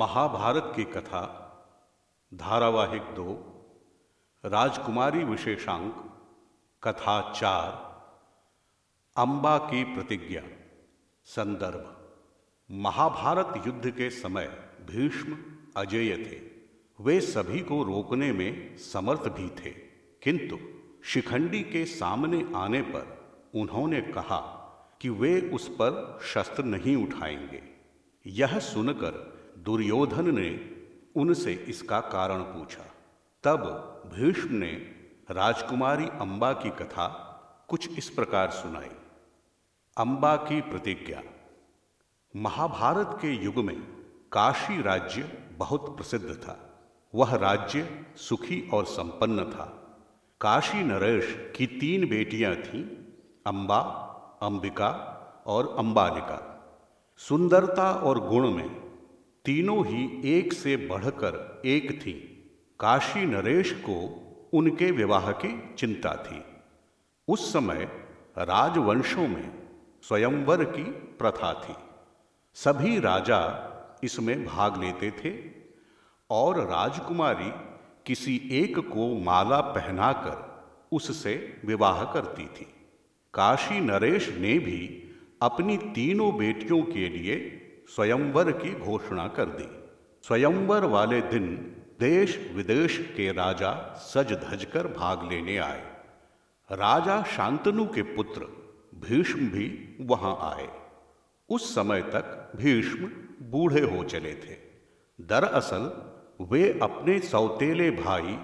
महाभारत की कथा, धारावाहिक दो, राजकुमारी विशेषांक, कथा चार, अंबा की प्रतिज्ञा, संदर्भ, महाभारत युद्ध के समय भीष्म, अजेय थे। वे सभी को रोकने में समर्थ भी थे, किंतु शिखंडी के सामने आने पर उन्होंने कहा कि वे उस पर शस्त्र नहीं उठाएँगे। यह सुनकर दुर्योधन ने उनसे इसका कारण पूछा। तब भीष्म ने राजकुमारी अंबा की कथा कुछ इस प्रकार सुनाई। अंबा की प्रतिज्ञा, महाभारत के युग में काशी राज्य बहुत प्रसिद्ध था। वह राज्य सुखी और संपन्न था। काशी नरेश की तीन बेटियाँ थीं, अंबा, अंबिका और अंबालिका। सुंदरता और गुण में तीनों ही एक से बढ़कर एक थी। काशी नरेश को उनके विवाह की चिंता थी। उस समय राजवंशों में स्वयंवर की प्रथा थी। सभी राजा इसमें भाग लेते थे और राजकुमारी किसी एक को माला पहनाकर उससे विवाह करती थी। काशी नरेश ने भी अपनी तीनों बेटियों के लिए स्वयंवर की घोषणा कर दी। स्वयंवर वाले दिन देश विदेश के राजा सज धज कर भाग लेने आए। राजा शांतनु के पुत्र भीष्म भी वहाँ आए। उस समय तक भीष्म बूढ़े हो चले थे। दरअसल वे अपने सौतेले भाई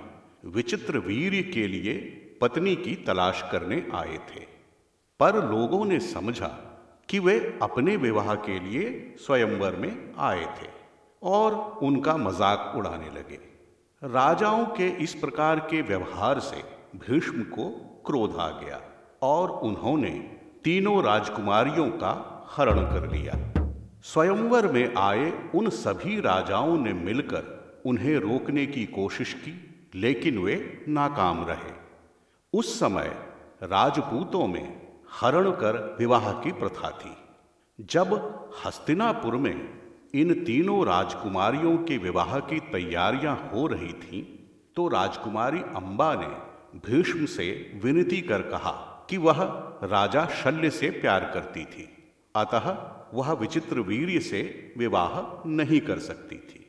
विचित्र वीर के लिए पत्नी की तलाश करने आए थे। पर लोगों ने समझा कि वे अपने विवाह के लिए स्वयंवर में आए थे और उनका मज़ाक उड़ाने लगे। राजाओं के इस प्रकार के व्यवहार से भीष्म को क्रोध आ गया और उन्होंने तीनों राजकुमारियों का हरण कर लिया। स्वयंवर में आए उन सभी राजाओं ने मिलकर उन्हें रोकने की कोशिश की, लेकिन वे नाकाम रहे। उस समय राजपूतों में हरण कर विवाह की प्रथा थी। जब हस्तिनापुर में इन तीनों राजकुमारियों के विवाह की तैयारियाँ हो रही थीं तो राजकुमारी अंबा ने भीष्म से विनती कर कहा कि वह राजा शल्य से प्यार करती थी, अतः वह विचित्र वीर्य से विवाह नहीं कर सकती थी।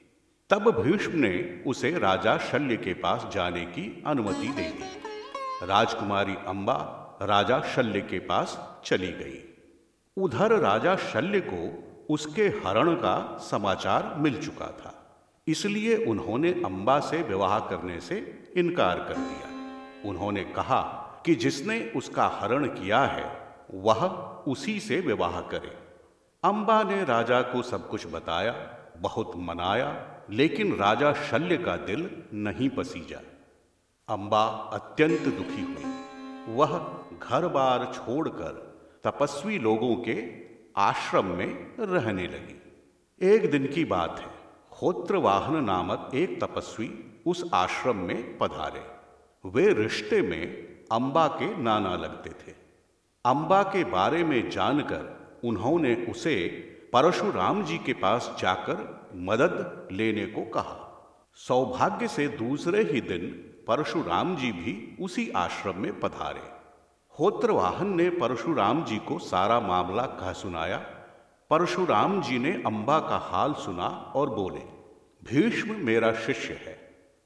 तब भीष्म ने उसे राजा शल्य के पास जाने की अनुमति दे दी। राजकुमारी अंबा राजा शल्य के पास चली गई। उधर राजा शल्य को उसके हरण का समाचार मिल चुका था। इसलिए उन्होंने अंबा से विवाह करने से इनकार कर दिया। उन्होंने कहा कि जिसने उसका हरण किया है, वह उसी से विवाह करे। अंबा ने राजा को सब कुछ बताया, बहुत मनाया, लेकिन राजा शल्य का दिल नहीं पसीजा। अंबा अत्यंत दुखी हुई। वह घर बार छोड़कर तपस्वी लोगों के आश्रम में रहने लगी। एक दिन की बात है, होत्रवाहन नामक एक तपस्वी उस आश्रम में पधारे। वे रिश्ते में अंबा के नाना लगते थे। अंबा के बारे में जानकर उन्होंने उसे परशुराम जी के पास जाकर मदद लेने को कहा। सौभाग्य से दूसरे ही दिन परशुराम जी भी उसी आश्रम में पधारे। होत्रवाहन ने परशुराम जी को सारा मामला कह सुनाया। परशुराम जी ने अंबा का हाल सुना और बोले, भीष्म मेरा शिष्य है,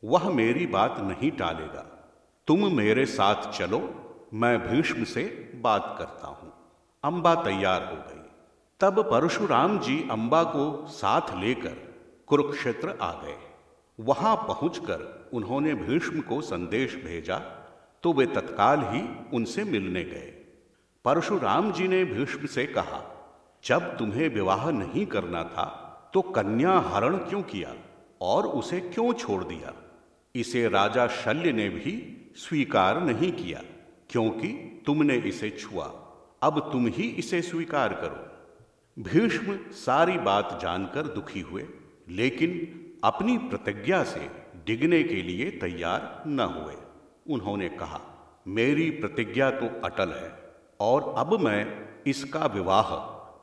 वह मेरी बात नहीं टालेगा। तुम मेरे साथ चलो, मैं भीष्म से बात करता हूँ। अंबा तैयार हो गई। तब परशुराम जी अंबा को साथ लेकर कुरुक्षेत्र आ गए। वहाँ पहुंचकर उन्होंने भीष्म को संदेश भेजा तो वे तत्काल ही उनसे मिलने गए। परशुराम जी ने भीष्म से कहा, जब तुम्हें विवाह नहीं करना था तो कन्या हरण क्यों किया और उसे क्यों छोड़ दिया? इसे राजा शल्य ने भी स्वीकार नहीं किया, क्योंकि तुमने इसे छुआ। अब तुम ही इसे स्वीकार करो। भीष्म सारी बात जानकर दुखी हुए, लेकिन अपनी प्रतिज्ञा से डिगने के लिए तैयार न हुए। उन्होंने कहा, मेरी प्रतिज्ञा तो अटल है और अब मैं इसका विवाह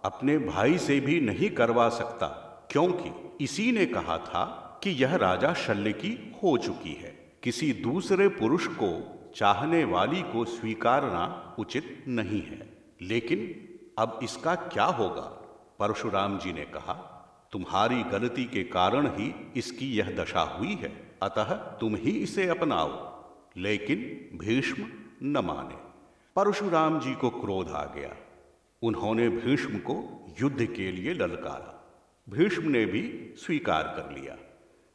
अपने भाई से भी नहीं करवा सकता, क्योंकि इसी ने कहा था कि यह राजा शल्य की हो चुकी है। किसी दूसरे पुरुष को चाहने वाली को स्वीकारना उचित नहीं है। लेकिन अब इसका क्या होगा? परशुराम जी ने कहा, तुम्हारी गलती के कारण ही इसकी यह दशा हुई है, अतः तुम ही इसे अपनाओ। लेकिन भीष्म न माने। परशुराम जी को क्रोध आ गया। उन्होंने भीष्म को युद्ध के लिए ललकारा। भीष्म ने भी स्वीकार कर लिया।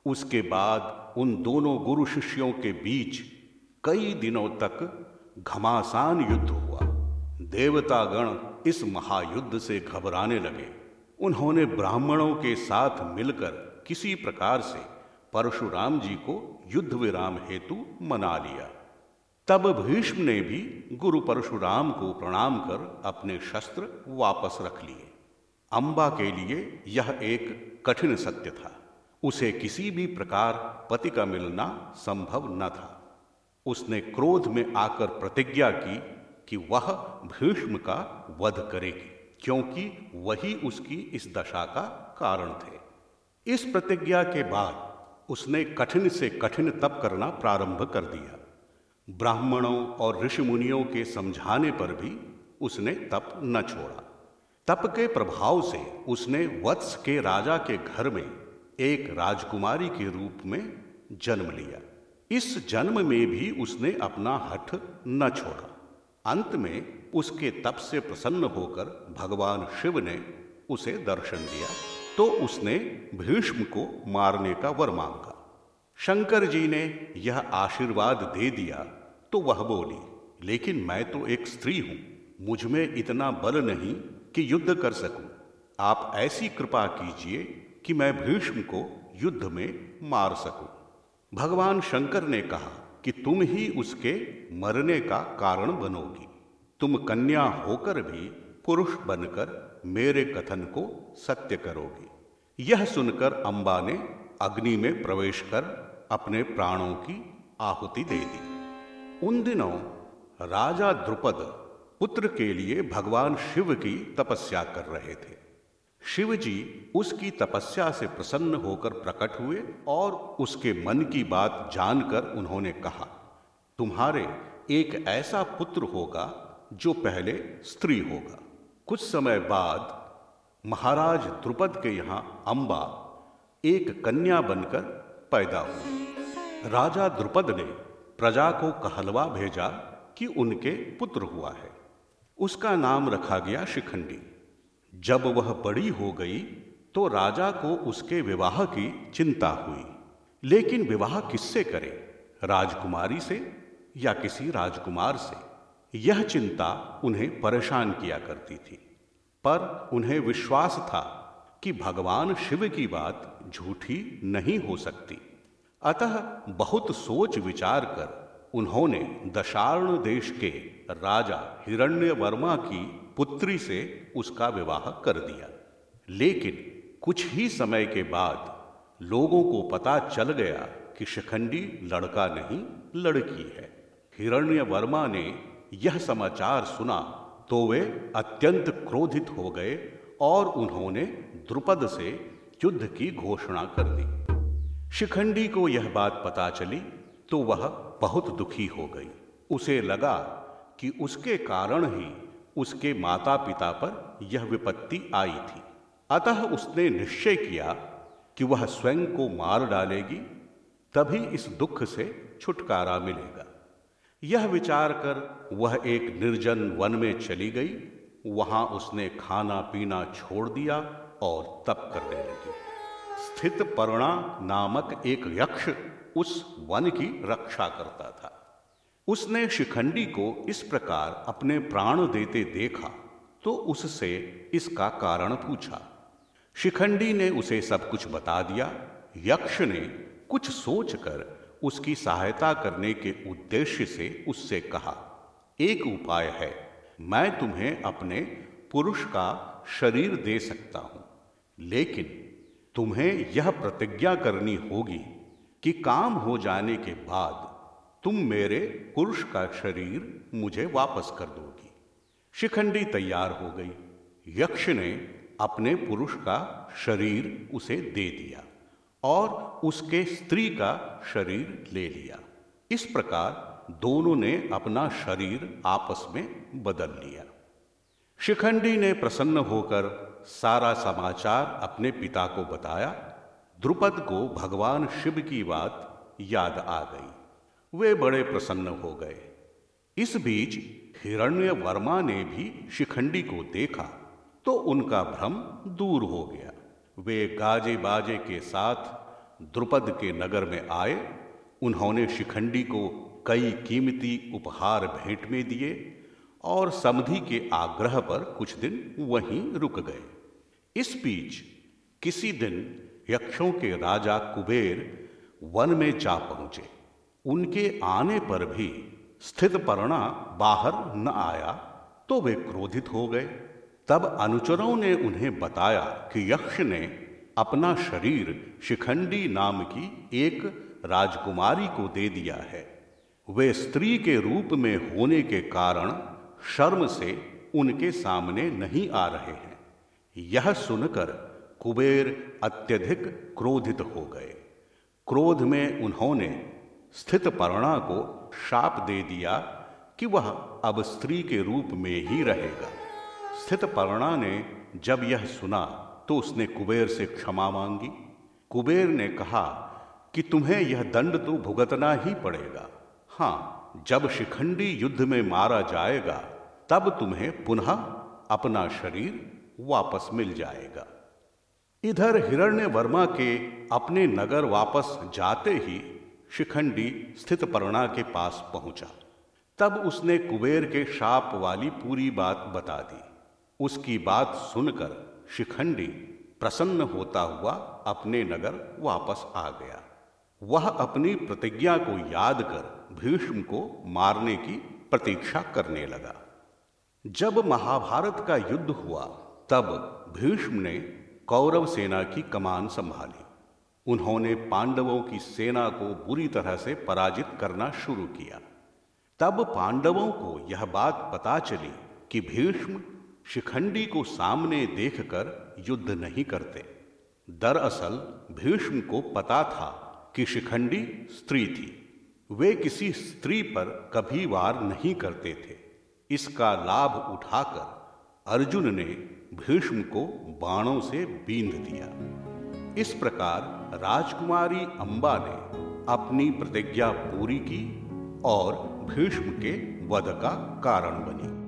उसके बाद उन दोनों गुरु शिष्यों के बीच कई दिनों तक घमासान युद्ध हुआ। देवतागण इस महायुद्ध से घबराने लगे। उन्होंने ब्राह्मणों के साथ मिलकर किसी प्रकार से परशुराम जी को युद्ध विराम हेतु मना लिया। तब भीष्म ने भी गुरु परशुराम को प्रणाम कर अपने शस्त्र वापस रख लिए। अंबा के लिए यह एक कठिन सत्य था। उसे किसी भी प्रकार पति का मिलना संभव न था। उसने क्रोध में आकर प्रतिज्ञा की कि वह भीष्म का वध करेगी, क्योंकि वही उसकी इस दशा का कारण थे। इस प्रतिज्ञा के बाद उसने कठिन से कठिन तप करना प्रारंभ कर दिया। ब्राह्मणों और ऋषि मुनियों के समझाने पर भी उसने तप न छोड़ा। तप के प्रभाव से उसने वत्स के राजा के घर में एक राजकुमारी के रूप में जन्म लिया। इस जन्म में भी उसने अपना हठ न छोड़ा। अंत में उसके तप से प्रसन्न होकर भगवान शिव ने उसे दर्शन दिया। तो उसने भीष्म को मारने का वर मांगा। शंकर जी ने यह आशीर्वाद दे दिया तो वह बोली, लेकिन मैं तो एक स्त्री हूँ, मुझमें इतना बल नहीं कि युद्ध कर सकूँ। आप ऐसी कृपा कीजिए कि मैं भीष्म को युद्ध में मार सकूँ। भगवान शंकर ने कहा कि तुम ही उसके मरने का कारण बनोगी। तुम कन्या होकर भी पुरुष बनकर मेरे कथन को सत्य करोगी। यह सुनकर अंबा ने अग्नि में प्रवेश कर अपने प्राणों की आहुति दे दी। उन दिनों राजा द्रुपद पुत्र के लिए भगवान शिव की तपस्या कर रहे थे। शिव जी उसकी तपस्या से प्रसन्न होकर प्रकट हुए और उसके मन की बात जानकर उन्होंने कहा, तुम्हारे एक ऐसा पुत्र होगा जो पहले स्त्री होगा। कुछ समय बाद महाराज द्रुपद के यहाँ अंबा एक कन्या बनकर पैदा हुई। राजा द्रुपद ने प्रजा को कहलवा भेजा कि उनके पुत्र हुआ है। उसका नाम रखा गया शिखंडी। जब वह बड़ी हो गई तो राजा को उसके विवाह की चिंता हुई। लेकिन विवाह किससे करे? राजकुमारी से या किसी राजकुमार से? यह चिंता उन्हें परेशान किया करती थी। पर उन्हें विश्वास था कि भगवान शिव की बात झूठी नहीं हो सकती। अतः बहुत सोच विचार कर उन्होंने दशार्ण देश के राजा हिरण्य वर्मा की पुत्री से उसका विवाह कर दिया। लेकिन कुछ ही समय के बाद लोगों को पता चल गया कि शिखंडी लड़का नहीं, लड़की है। हिरण्य वर्मा ने यह समाचार सुना तो वे अत्यंत क्रोधित हो गए और उन्होंने द्रुपद से युद्ध की घोषणा कर दी। शिखंडी को यह बात पता चली तो वह बहुत दुखी हो गई। उसे लगा कि उसके कारण ही उसके माता पिता पर यह विपत्ति आई थी। अतः उसने निश्चय किया कि वह स्वयं को मार डालेगी, तभी इस दुख से छुटकारा मिलेगा। यह विचार कर वह एक निर्जन वन में चली गई। वहाँ उसने खाना पीना छोड़ दिया और तप करने लगी। स्थित पर्णा नामक एक यक्ष उस वन की रक्षा करता था। उसने शिखंडी को इस प्रकार अपने प्राण देते देखा तो उससे इसका कारण पूछा। शिखंडी ने उसे सब कुछ बता दिया। यक्ष ने कुछ सोचकर उसकी सहायता करने के उद्देश्य से उससे कहा, एक उपाय है, मैं तुम्हें अपने पुरुष का शरीर दे सकता हूँ, लेकिन तुम्हें यह प्रतिज्ञा करनी होगी कि काम हो जाने के बाद तुम मेरे पुरुष का शरीर मुझे वापस कर दोगी शिखंडी तैयार हो गई। यक्ष ने अपने पुरुष का शरीर उसे दे दिया। और उसके स्त्री का शरीर ले लिया। इस प्रकार दोनों ने अपना शरीर आपस में बदल लिया। शिखंडी ने प्रसन्न होकर सारा समाचार अपने पिता को बताया। द्रुपद को भगवान शिव की बात याद आ गई। वे बड़े प्रसन्न हो गए। इस बीच हिरण्य वर्मा ने भी शिखंडी को देखा तो उनका भ्रम दूर हो गया। वे गाजे बाजे के साथ द्रुपद के नगर में आए। उन्होंने शिखंडी को कई कीमती उपहार भेंट में दिए और समधि के आग्रह पर कुछ दिन वहीं रुक गए। इस बीच किसी दिन यक्षों के राजा कुबेर वन में जा पहुँचे। उनके आने पर भी स्थित परणा बाहर न आया तो वे क्रोधित हो गए। तब अनुचरों ने उन्हें बताया कि यक्ष ने अपना शरीर शिखंडी नाम की एक राजकुमारी को दे दिया है। वे स्त्री के रूप में होने के कारण शर्म से उनके सामने नहीं आ रहे हैं। यह सुनकर कुबेर अत्यधिक क्रोधित हो गए। क्रोध में उन्होंने स्थित पर्णा को शाप दे दिया कि वह अब स्त्री के रूप में ही रहेगा। स्थित पर्णा ने जब यह सुना तो उसने कुबेर से क्षमा मांगी। कुबेर ने कहा, कि तुम्हें यह दंड तो भुगतना ही पड़ेगा। हाँ जब शिखंडी युद्ध में मारा जाएगा, तब तुम्हें पुनः अपना शरीर वापस मिल जाएगा। इधर हिरण्य वर्मा के अपने नगर वापस जाते ही शिखंडी स्थित पर्णा के पास पहुँचा। तब उसने कुबेर के शाप वाली पूरी बात बता दी। उसकी बात सुनकर शिखंडी प्रसन्न होता हुआ अपने नगर वापस आ गया। वह अपनी प्रतिज्ञा को याद कर भीष्म को मारने की प्रतीक्षा करने लगा। जब महाभारत का युद्ध हुआ, तब भीष्म ने कौरव सेना की कमान संभाली। उन्होंने पांडवों की सेना को बुरी तरह से पराजित करना शुरू किया। तब पांडवों को यह बात पता चली कि भीष्म शिखंडी को सामने देखकर युद्ध नहीं करते। दरअसल भीष्म को पता था कि शिखंडी स्त्री थी। वे किसी स्त्री पर कभी वार नहीं करते थे। इसका लाभ उठाकर अर्जुन ने भीष्म को बाणों से बींध दिया। इस प्रकार राजकुमारी अंबा ने अपनी प्रतिज्ञा पूरी की और भीष्म के वध का कारण बनी।